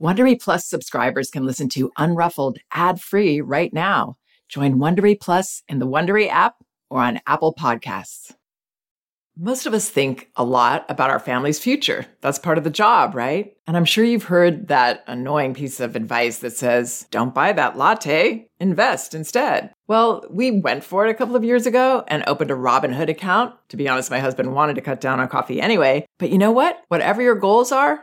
Wondery Plus subscribers can listen to Unruffled ad-free right now. Join Wondery Plus in the Wondery app or on Apple Podcasts. Most of us think a lot about our family's future. That's part of the job, right? And I'm sure you've heard that annoying piece of advice that says, don't buy that latte, invest instead. Well, we went for it a couple of years ago and opened a Robinhood account. To be honest, my husband wanted to cut down on coffee anyway. But you know what? Whatever your goals are,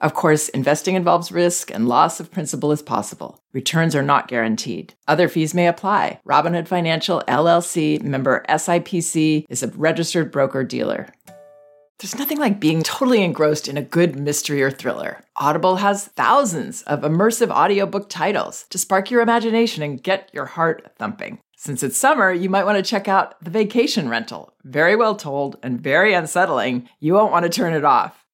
Of course, investing involves risk and loss of principal is possible. Returns are not guaranteed. Other fees may apply. Robinhood Financial LLC member SIPC is a registered broker dealer. There's nothing like being totally engrossed in a good mystery or thriller. Audible has thousands of immersive audiobook titles to spark your imagination and get your heart thumping. Since it's summer, you might want to check out The Vacation Rental. Very well told and very unsettling. You won't want to turn it off.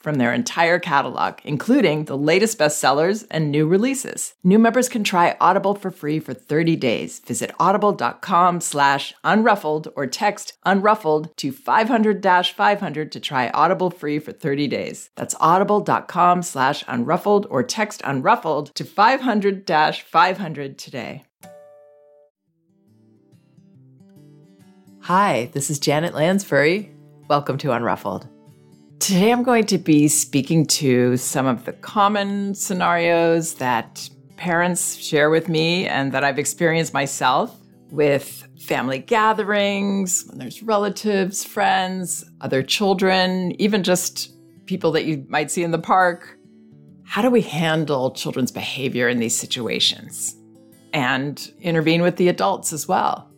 from their entire catalog, including the latest bestsellers and new releases. New members can try Audible for free for 30 days. Visit audible.com slash unruffled or text unruffled to 500-500 to try Audible free for 30 days. That's audible.com slash unruffled or text unruffled to 500-500 today. Hi, this is Janet Lansbury. Welcome to Unruffled. Today I'm going to be speaking to some of the common scenarios that parents share with me and that I've experienced myself with family gatherings, when there's relatives, friends, other children, even just people that you might see in the park. How do we handle children's behavior in these situations and intervene with the adults as well?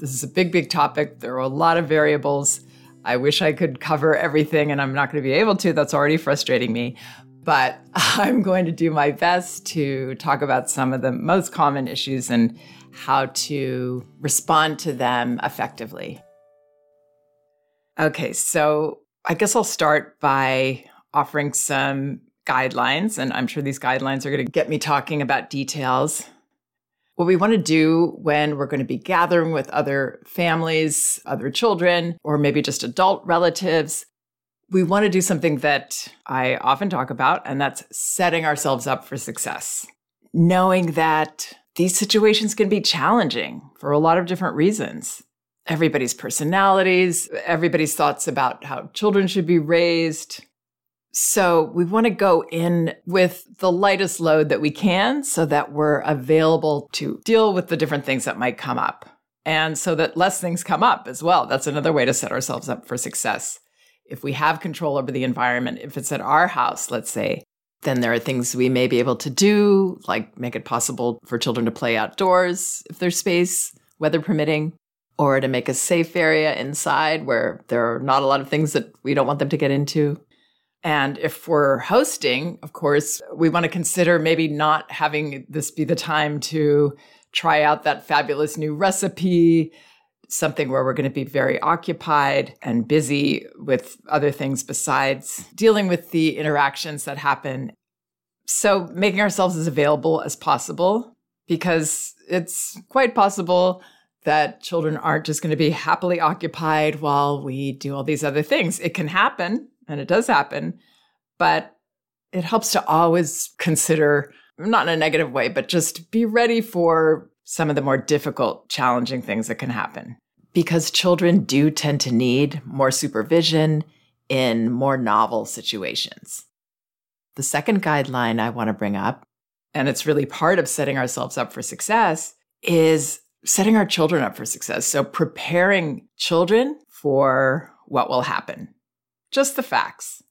This is a big, big topic. There are a lot of variables. I wish I could cover everything, and I'm not going to be able to. That's already frustrating me. But I'm going to do my best to talk about some of the most common issues and how to respond to them effectively. Okay, so I guess I'll start by offering some guidelines, and I'm sure these guidelines are going to get me talking about details what we want to do when we're going to be gathering with other families, other children, or maybe just adult relatives. We want to do something that I often talk about, and that's setting ourselves up for success. Knowing that these situations can be challenging for a lot of different reasons. Everybody's personalities, everybody's thoughts about how children should be raised, so we want to go in with the lightest load that we can so that we're available to deal with the different things that might come up. And so that less things come up as well. That's another way to set ourselves up for success. If we have control over the environment, if it's at our house, let's say, then there are things we may be able to do, like make it possible for children to play outdoors if there's space, weather permitting, or to make a safe area inside where there are not a lot of things that we don't want them to get into. And if we're hosting, of course, we want to consider maybe not having this be the time to try out that fabulous new recipe, something where we're going to be very occupied and busy with other things besides dealing with the interactions that happen. So, making ourselves as available as possible because it's quite possible that children aren't just going to be happily occupied while we do all these other things. It can happen, and it does happen, but it helps to always consider, not in a negative way, but just be ready for some of the more difficult, challenging things that can happen. Because children do tend to need more supervision in more novel situations. The second guideline I want to bring up, and it's really part of setting ourselves up for success, is setting our children up for success. So preparing children for what will happen just the facts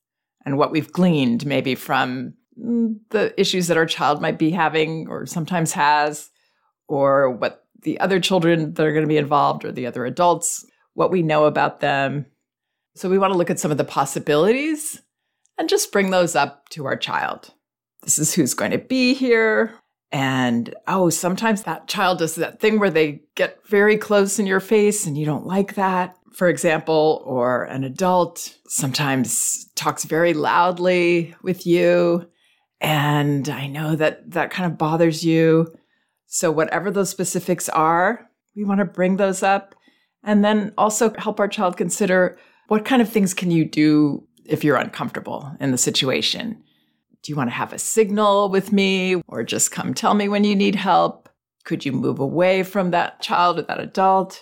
and what we've gleaned maybe from the issues that our child might be having or sometimes has, or what the other children that are going to be involved or the other adults, what we know about them. So we want to look at some of the possibilities and just bring those up to our child. This is who's going to be here. And oh, sometimes that child does that thing where they get very close in your face and you don't like that, for example, or an adult sometimes talks very loudly with you. And I know that that kind of bothers you. So, whatever those specifics are, we want to bring those up and then also help our child consider what kind of things can you do if you're uncomfortable in the situation? Do you want to have a signal with me or just come tell me when you need help? Could you move away from that child or that adult?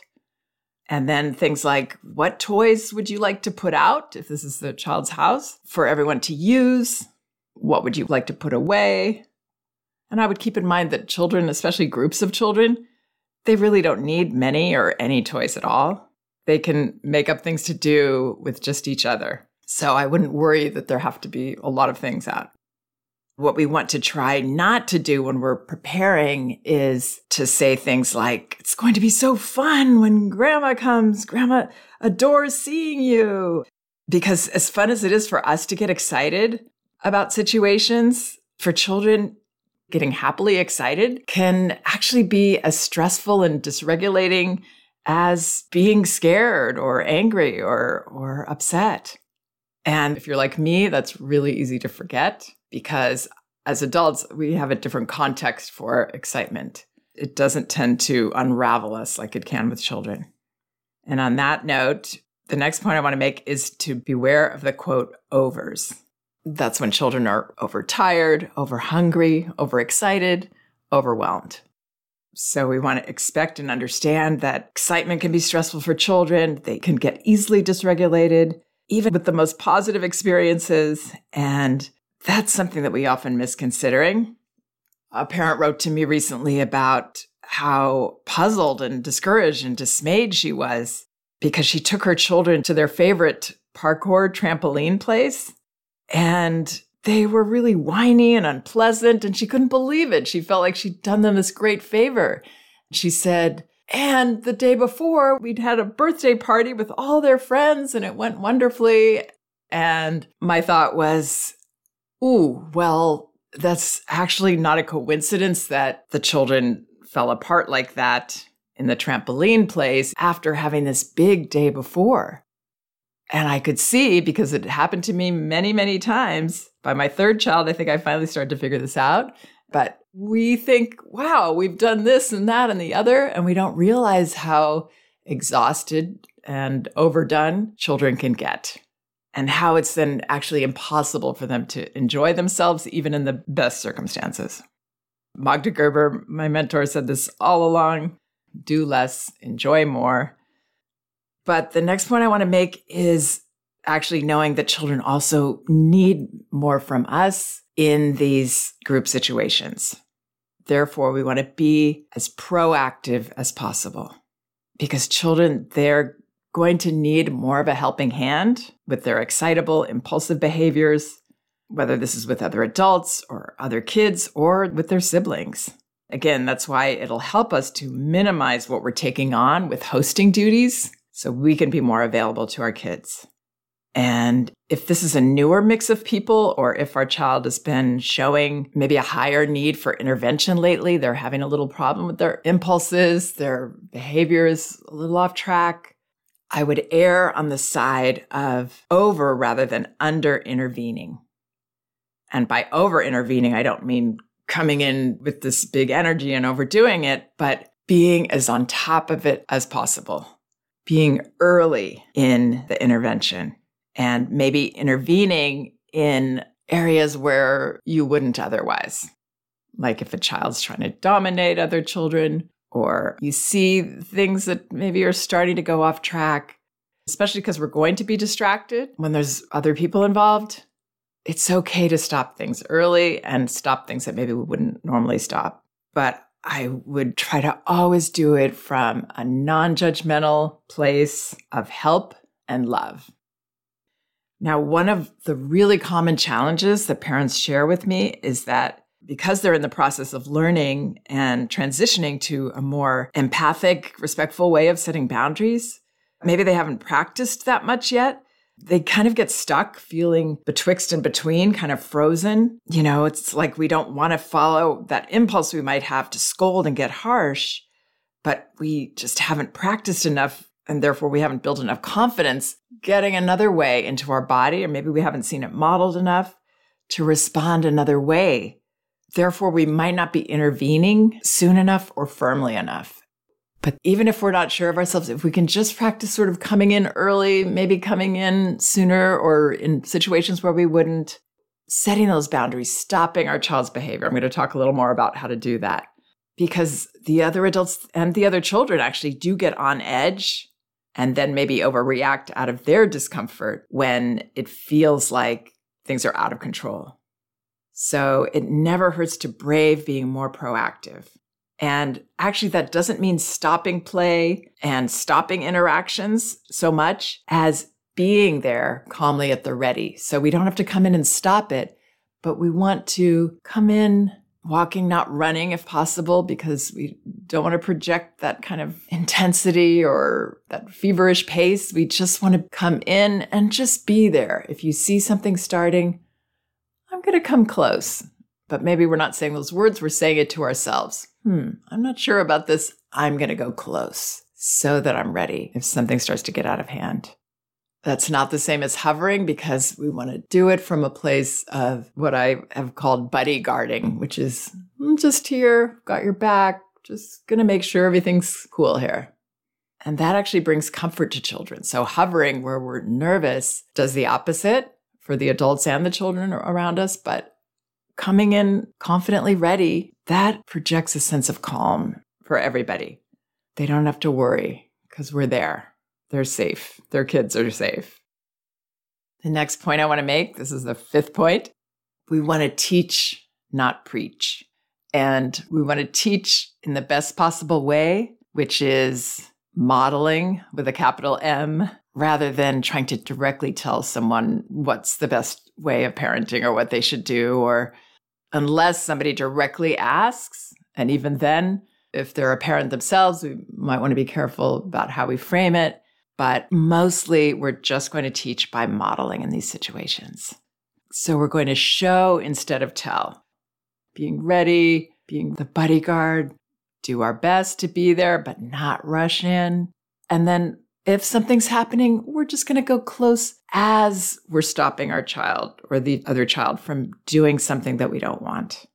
And then things like what toys would you like to put out if this is the child's house for everyone to use? What would you like to put away? And I would keep in mind that children, especially groups of children, they really don't need many or any toys at all. They can make up things to do with just each other. So I wouldn't worry that there have to be a lot of things out. What we want to try not to do when we're preparing is to say things like, it's going to be so fun when grandma comes. Grandma adores seeing you. Because as fun as it is for us to get excited about situations, for children, getting happily excited can actually be as stressful and dysregulating as being scared or angry or, or upset. And if you're like me, that's really easy to forget because as adults, we have a different context for excitement. It doesn't tend to unravel us like it can with children. And on that note, the next point I want to make is to beware of the quote overs. That's when children are overtired, overhungry, overexcited, overwhelmed. So we want to expect and understand that excitement can be stressful for children. They can get easily dysregulated, even with the most positive experiences. And that's something that we often miss considering. A parent wrote to me recently about how puzzled and discouraged and dismayed she was because she took her children to their favorite parkour trampoline place and they were really whiny and unpleasant, and she couldn't believe it. She felt like she'd done them this great favor. She said, and the day before, we'd had a birthday party with all their friends, and it went wonderfully. And my thought was, ooh, well, that's actually not a coincidence that the children fell apart like that in the trampoline place after having this big day before. And I could see because it happened to me many, many times. By my third child, I think I finally started to figure this out. But we think, wow, we've done this and that and the other. And we don't realize how exhausted and overdone children can get and how it's then actually impossible for them to enjoy themselves, even in the best circumstances. Magda Gerber, my mentor, said this all along do less, enjoy more. But the next point I want to make is actually knowing that children also need more from us in these group situations. Therefore, we want to be as proactive as possible because children, they're going to need more of a helping hand with their excitable, impulsive behaviors, whether this is with other adults or other kids or with their siblings. Again, that's why it'll help us to minimize what we're taking on with hosting duties so we can be more available to our kids. And if this is a newer mix of people, or if our child has been showing maybe a higher need for intervention lately, they're having a little problem with their impulses, their behavior is a little off track, I would err on the side of over rather than under intervening. And by over intervening, I don't mean coming in with this big energy and overdoing it, but being as on top of it as possible being early in the intervention and maybe intervening in areas where you wouldn't otherwise. Like if a child's trying to dominate other children, or you see things that maybe are starting to go off track, especially because we're going to be distracted when there's other people involved. It's okay to stop things early and stop things that maybe we wouldn't normally stop. But I would try to always do it from a non judgmental place of help and love. Now, one of the really common challenges that parents share with me is that because they're in the process of learning and transitioning to a more empathic, respectful way of setting boundaries, maybe they haven't practiced that much yet. They kind of get stuck feeling betwixt and between, kind of frozen. You know, it's like we don't want to follow that impulse we might have to scold and get harsh, but we just haven't practiced enough. And therefore, we haven't built enough confidence getting another way into our body, or maybe we haven't seen it modeled enough to respond another way. Therefore, we might not be intervening soon enough or firmly enough. But even if we're not sure of ourselves, if we can just practice sort of coming in early, maybe coming in sooner or in situations where we wouldn't, setting those boundaries, stopping our child's behavior. I'm going to talk a little more about how to do that because the other adults and the other children actually do get on edge and then maybe overreact out of their discomfort when it feels like things are out of control. So it never hurts to brave being more proactive. And actually, that doesn't mean stopping play and stopping interactions so much as being there calmly at the ready. So we don't have to come in and stop it, but we want to come in walking, not running if possible, because we don't want to project that kind of intensity or that feverish pace. We just want to come in and just be there. If you see something starting, going to come close. But maybe we're not saying those words, we're saying it to ourselves. Hmm, I'm not sure about this. I'm going to go close so that I'm ready if something starts to get out of hand. That's not the same as hovering because we want to do it from a place of what I have called buddy guarding, which is I'm just here, got your back, just going to make sure everything's cool here. And that actually brings comfort to children. So hovering where we're nervous does the opposite for the adults and the children around us, but coming in confidently ready, that projects a sense of calm for everybody. They don't have to worry because we're there. They're safe. Their kids are safe. The next point I want to make this is the fifth point. We want to teach, not preach. And we want to teach in the best possible way, which is modeling with a capital M rather than trying to directly tell someone what's the best way of parenting or what they should do, or unless somebody directly asks. And even then, if they're a parent themselves, we might want to be careful about how we frame it but mostly we're just going to teach by modeling in these situations. So we're going to show instead of tell, being ready, being the bodyguard, do our best to be there, but not rush in. And then if something's happening, we're just going to go close as we're stopping our child or the other child from doing something that we don't want.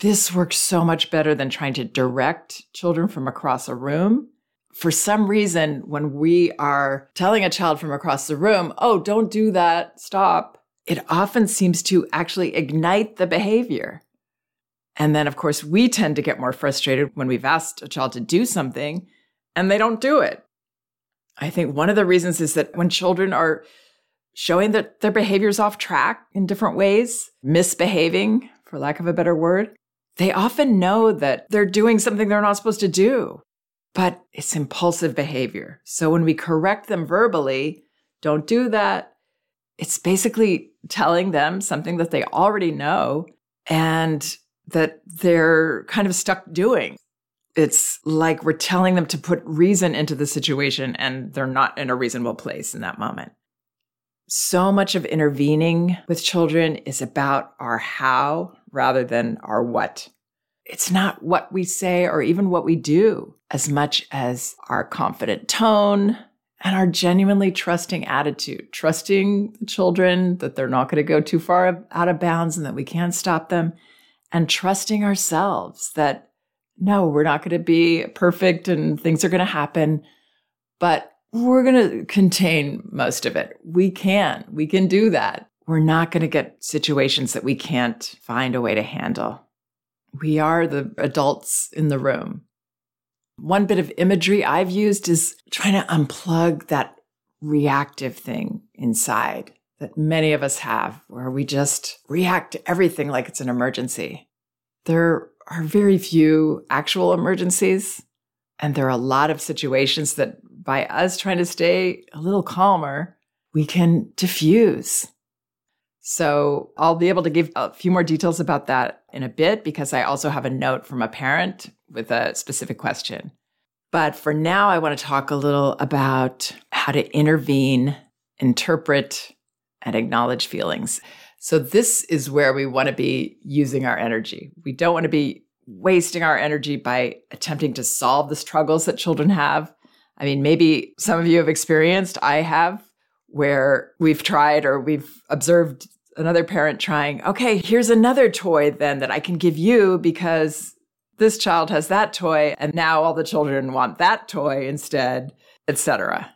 This works so much better than trying to direct children from across a room for some reason, when we are telling a child from across the room, oh, don't do that, stop, it often seems to actually ignite the behavior. And then, of course, we tend to get more frustrated when we've asked a child to do something and they don't do it. I think one of the reasons is that when children are showing that their behavior is off track in different ways, misbehaving, for lack of a better word, they often know that they're doing something they're not supposed to do but it's impulsive behavior. So when we correct them verbally, don't do that. It's basically telling them something that they already know and that they're kind of stuck doing. It's like we're telling them to put reason into the situation and they're not in a reasonable place in that moment. So much of intervening with children is about our how rather than our what it's not what we say or even what we do as much as our confident tone and our genuinely trusting attitude, trusting the children that they're not going to go too far out of bounds and that we can't stop them, and trusting ourselves that no, we're not going to be perfect and things are going to happen, but we're going to contain most of it. We can, we can do that. We're not going to get situations that we can't find a way to handle. We are the adults in the room. One bit of imagery I've used is trying to unplug that reactive thing inside that many of us have, where we just react to everything like it's an emergency. There are very few actual emergencies, and there are a lot of situations that by us trying to stay a little calmer, we can diffuse. So I'll be able to give a few more details about that in a bit because I also have a note from a parent with a specific question. But for now, I want to talk a little about how to intervene, interpret, and acknowledge feelings. So, this is where we want to be using our energy. We don't want to be wasting our energy by attempting to solve the struggles that children have. I mean, maybe some of you have experienced, I have, where we've tried or we've observed another parent trying, okay, here's another toy then that I can give you because this child has that toy and now all the children want that toy instead, etc.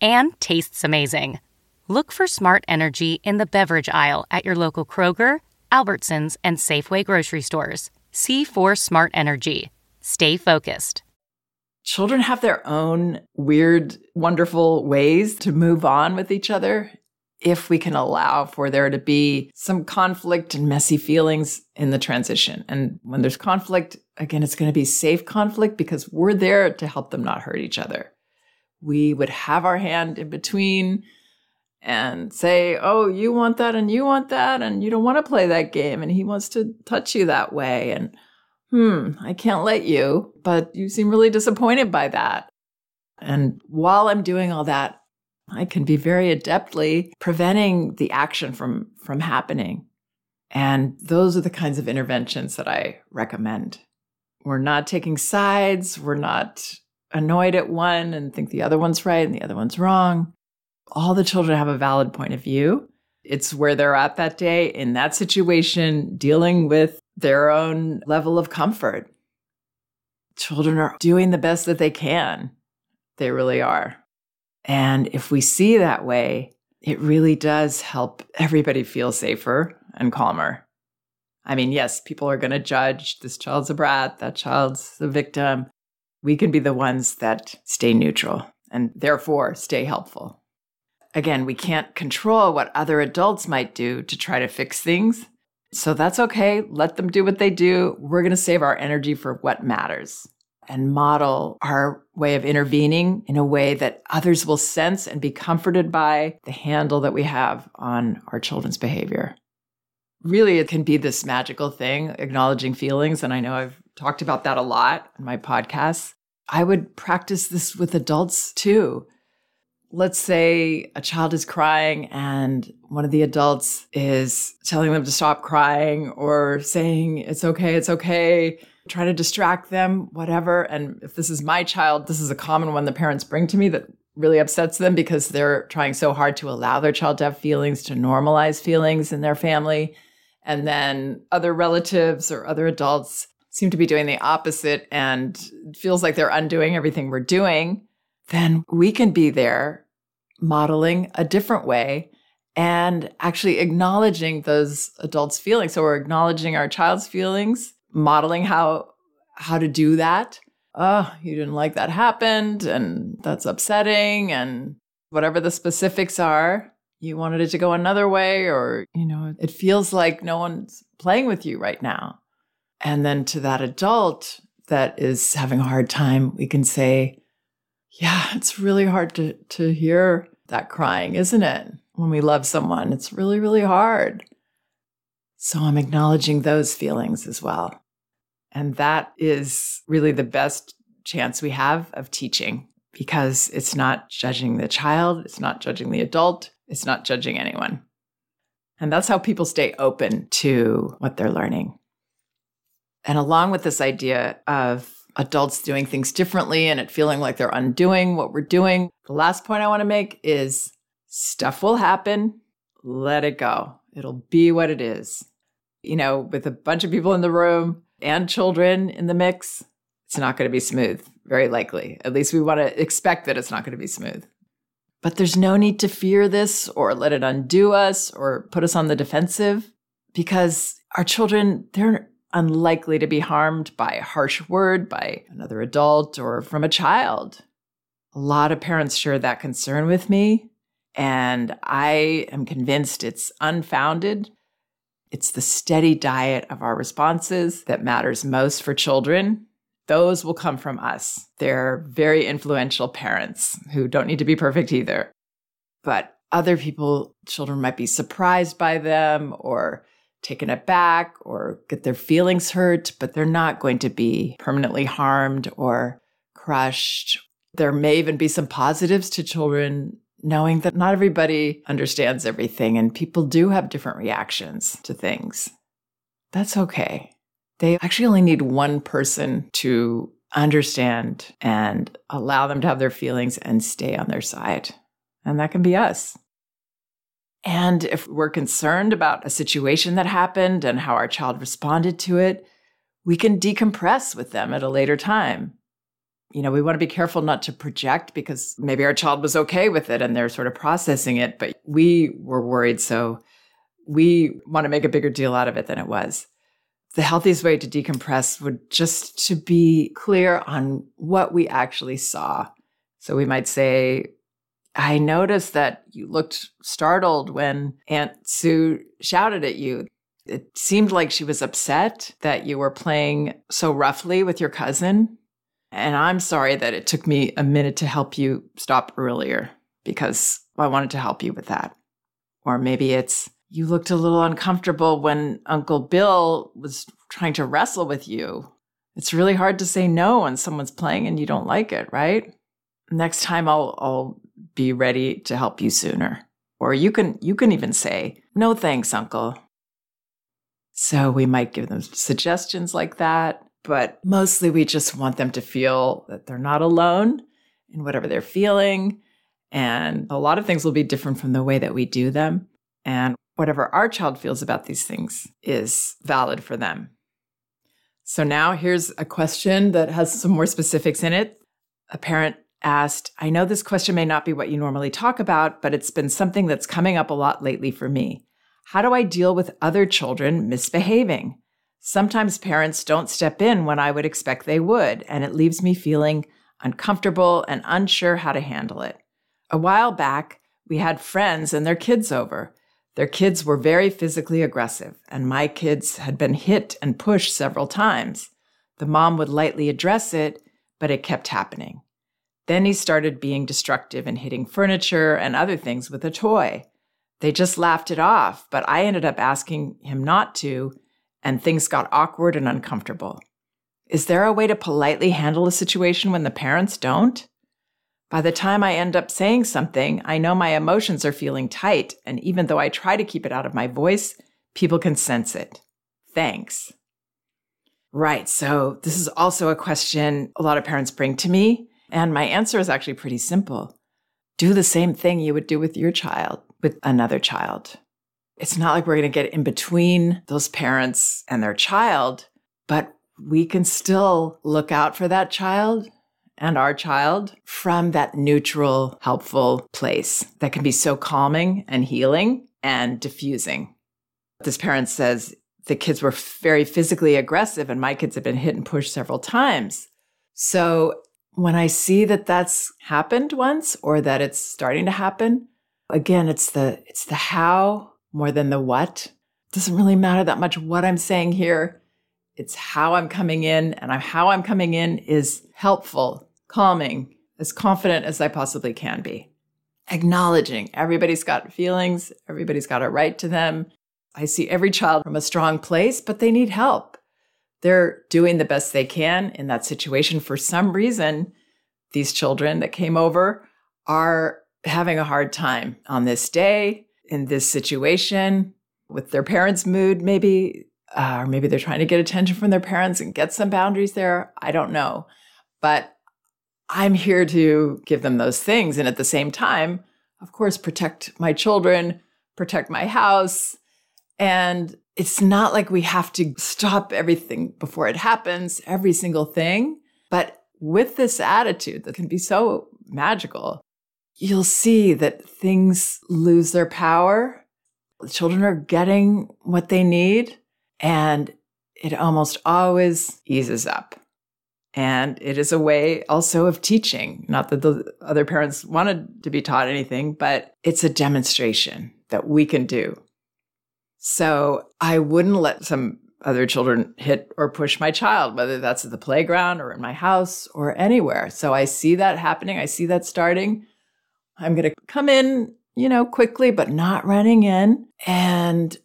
and tastes amazing. Look for Smart Energy in the beverage aisle at your local Kroger, Albertsons, and Safeway grocery stores. C4 Smart Energy. Stay focused. Children have their own weird, wonderful ways to move on with each other if we can allow for there to be some conflict and messy feelings in the transition. And when there's conflict, again, it's going to be safe conflict because we're there to help them not hurt each other. We would have our hand in between and say, oh, you want that and you want that, and you don't want to play that game, and he wants to touch you that way. And hmm, I can't let you, but you seem really disappointed by that. And while I'm doing all that, I can be very adeptly preventing the action from, from happening. And those are the kinds of interventions that I recommend. We're not taking sides, we're not annoyed at one and think the other one's right and the other one's wrong all the children have a valid point of view. It's where they're at that day in that situation, dealing with their own level of comfort. Children are doing the best that they can. They really are. And if we see that way, it really does help everybody feel safer and calmer. I mean, yes, people are going to judge this child's a brat, that child's a victim. We can be the ones that stay neutral and therefore stay helpful. Again, we can't control what other adults might do to try to fix things. So that's okay. Let them do what they do. We're going to save our energy for what matters and model our way of intervening in a way that others will sense and be comforted by the handle that we have on our children's behavior. Really, it can be this magical thing, acknowledging feelings. And I know I've talked about that a lot in my podcasts. I would practice this with adults too let's say a child is crying and one of the adults is telling them to stop crying or saying, it's okay, it's okay, try to distract them, whatever. And if this is my child, this is a common one the parents bring to me that really upsets them because they're trying so hard to allow their child to have feelings, to normalize feelings in their family. And then other relatives or other adults seem to be doing the opposite and feels like they're undoing everything we're doing then we can be there modeling a different way and actually acknowledging those adults' feelings. So we're acknowledging our child's feelings, modeling how how to do that. Oh, you didn't like that happened and that's upsetting and whatever the specifics are, you wanted it to go another way or, you know, it feels like no one's playing with you right now. And then to that adult that is having a hard time, we can say, yeah, it's really hard to, to hear that crying, isn't it? When we love someone, it's really, really hard. So I'm acknowledging those feelings as well. And that is really the best chance we have of teaching because it's not judging the child, it's not judging the adult, It's not judging anyone. And that's how people stay open to what they're learning. And along with this idea of adults doing things differently and it feeling like they're undoing what we're doing, the last point I want to make is stuff will happen. Let it go. It'll be what it is. You know, with a bunch of people in the room and children in the mix, it's not going to be smooth, very likely. At least we want to expect that it's not going to be smooth. But there's no need to fear this or let it undo us or put us on the defensive because our children, they're unlikely to be harmed by a harsh word by another adult or from a child. A lot of parents share that concern with me, and I am convinced it's unfounded. It's the steady diet of our responses that matters most for children. Those will come from us. They're very influential parents who don't need to be perfect either. But other people, children might be surprised by them or taken aback or get their feelings hurt, but they're not going to be permanently harmed or crushed. There may even be some positives to children knowing that not everybody understands everything and people do have different reactions to things. That's okay. They actually only need one person to understand and allow them to have their feelings and stay on their side. And that can be us. And if we're concerned about a situation that happened and how our child responded to it, we can decompress with them at a later time. You know, we want to be careful not to project because maybe our child was okay with it and they're sort of processing it, but we were worried. So we want to make a bigger deal out of it than it was. The healthiest way to decompress would just to be clear on what we actually saw. So we might say, I noticed that you looked startled when Aunt Sue shouted at you. It seemed like she was upset that you were playing so roughly with your cousin. And I'm sorry that it took me a minute to help you stop earlier because I wanted to help you with that. Or maybe it's you looked a little uncomfortable when Uncle Bill was trying to wrestle with you. It's really hard to say no when someone's playing and you don't like it, right? Next time I'll, I'll be ready to help you sooner. Or you can you can even say, "No thanks, uncle." So we might give them suggestions like that, but mostly we just want them to feel that they're not alone in whatever they're feeling. And a lot of things will be different from the way that we do them. And whatever our child feels about these things is valid for them. So now here's a question that has some more specifics in it. A parent asked, I know this question may not be what you normally talk about, but it's been something that's coming up a lot lately for me. How do I deal with other children misbehaving? Sometimes parents don't step in when I would expect they would, and it leaves me feeling uncomfortable and unsure how to handle it. A while back, we had friends and their kids over. Their kids were very physically aggressive, and my kids had been hit and pushed several times. The mom would lightly address it, but it kept happening. Then he started being destructive and hitting furniture and other things with a toy. They just laughed it off, but I ended up asking him not to, and things got awkward and uncomfortable. Is there a way to politely handle a situation when the parents don't? By the time I end up saying something, I know my emotions are feeling tight, and even though I try to keep it out of my voice, people can sense it. Thanks. Right, so this is also a question a lot of parents bring to me. And my answer is actually pretty simple do the same thing you would do with your child, with another child. It's not like we're going to get in between those parents and their child, but we can still look out for that child and our child from that neutral, helpful place that can be so calming and healing and diffusing. This parent says, the kids were very physically aggressive and my kids have been hit and pushed several times. So when I see that that's happened once or that it's starting to happen, again, it's the it's the how more than the what. It doesn't really matter that much what I'm saying here. It's how I'm coming in and how I'm coming in is helpful, calming, as confident as I possibly can be. Acknowledging everybody's got feelings, everybody's got a right to them. I see every child from a strong place, but they need help they're doing the best they can in that situation. For some reason, these children that came over are having a hard time on this day, in this situation, with their parents' mood, maybe, uh, or maybe they're trying to get attention from their parents and get some boundaries there. I don't know. But I'm here to give them those things. And at the same time, of course, protect my children, protect my house. And it's not like we have to stop everything before it happens, every single thing. But with this attitude that can be so magical, you'll see that things lose their power. The children are getting what they need, and it almost always eases up. And it is a way also of teaching. Not that the other parents wanted to be taught anything, but it's a demonstration that we can do. So I wouldn't let some other children hit or push my child, whether that's at the playground or in my house or anywhere. So I see that happening. I see that starting. I'm going to come in, you know, quickly, but not running in. And,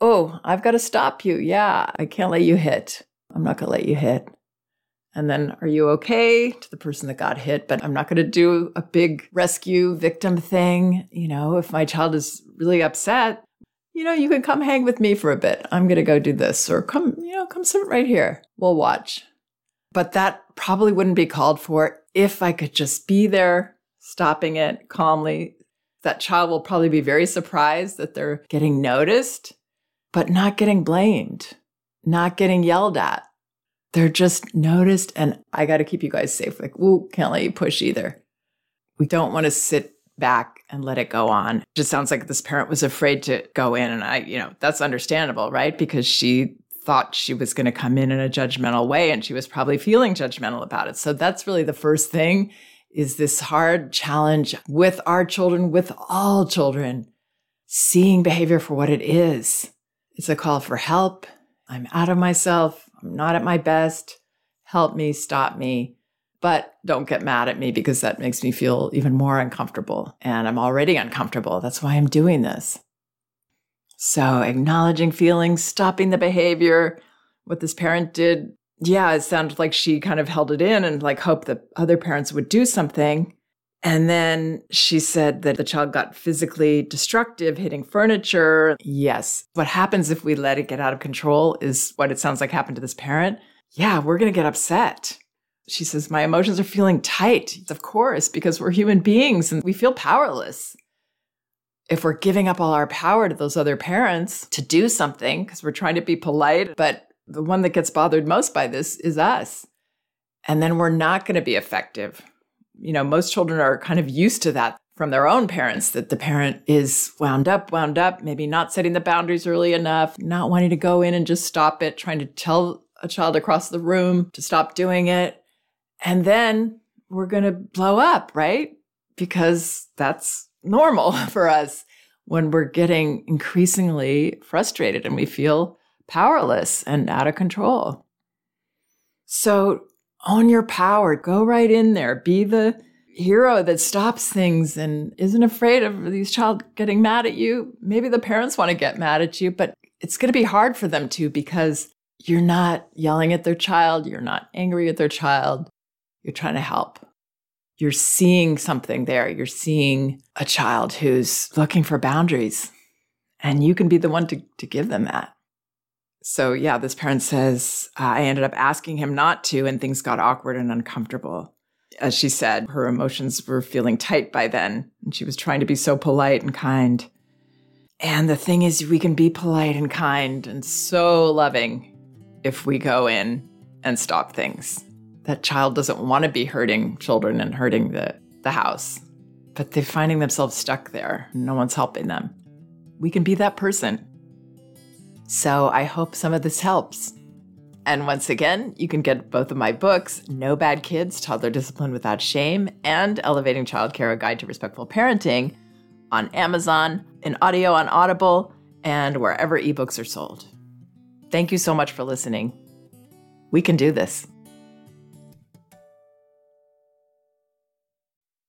oh, I've got to stop you. Yeah, I can't let you hit. I'm not going to let you hit. And then, are you okay to the person that got hit? But I'm not going to do a big rescue victim thing. You know, if my child is really upset, you know, you can come hang with me for a bit. I'm going to go do this or come, you know, come sit right here. We'll watch. But that probably wouldn't be called for if I could just be there, stopping it calmly. That child will probably be very surprised that they're getting noticed, but not getting blamed, not getting yelled at they're just noticed. And I got to keep you guys safe. Like, ooh, can't let you push either. We don't want to sit back and let it go on. It just sounds like this parent was afraid to go in. And I, you know, that's understandable, right? Because she thought she was going to come in in a judgmental way and she was probably feeling judgmental about it. So that's really the first thing is this hard challenge with our children, with all children, seeing behavior for what it is. It's a call for help. I'm out of myself. I'm not at my best. Help me, stop me. But don't get mad at me because that makes me feel even more uncomfortable. And I'm already uncomfortable. That's why I'm doing this. So, acknowledging feelings, stopping the behavior. What this parent did, yeah, it sounded like she kind of held it in and like hoped that other parents would do something. And then she said that the child got physically destructive, hitting furniture. Yes. What happens if we let it get out of control is what it sounds like happened to this parent. Yeah, we're going to get upset. She says, My emotions are feeling tight. Of course, because we're human beings and we feel powerless. If we're giving up all our power to those other parents to do something because we're trying to be polite, but the one that gets bothered most by this is us. And then we're not going to be effective you know, most children are kind of used to that from their own parents that the parent is wound up, wound up, maybe not setting the boundaries early enough, not wanting to go in and just stop it, trying to tell a child across the room to stop doing it. And then we're going to blow up, right? Because that's normal for us when we're getting increasingly frustrated and we feel powerless and out of control. So own your power. Go right in there. Be the hero that stops things and isn't afraid of these child getting mad at you. Maybe the parents want to get mad at you, but it's going to be hard for them to because you're not yelling at their child. You're not angry at their child. You're trying to help. You're seeing something there. You're seeing a child who's looking for boundaries, and you can be the one to, to give them that. So, yeah, this parent says, uh, I ended up asking him not to, and things got awkward and uncomfortable. As she said, her emotions were feeling tight by then, and she was trying to be so polite and kind. And the thing is, we can be polite and kind and so loving if we go in and stop things. That child doesn't want to be hurting children and hurting the, the house, but they're finding themselves stuck there. No one's helping them. We can be that person so I hope some of this helps. And once again, you can get both of my books, No Bad Kids, Toddler Discipline Without Shame, and Elevating Childcare, A Guide to Respectful Parenting, on Amazon, in audio on Audible, and wherever ebooks are sold. Thank you so much for listening. We can do this.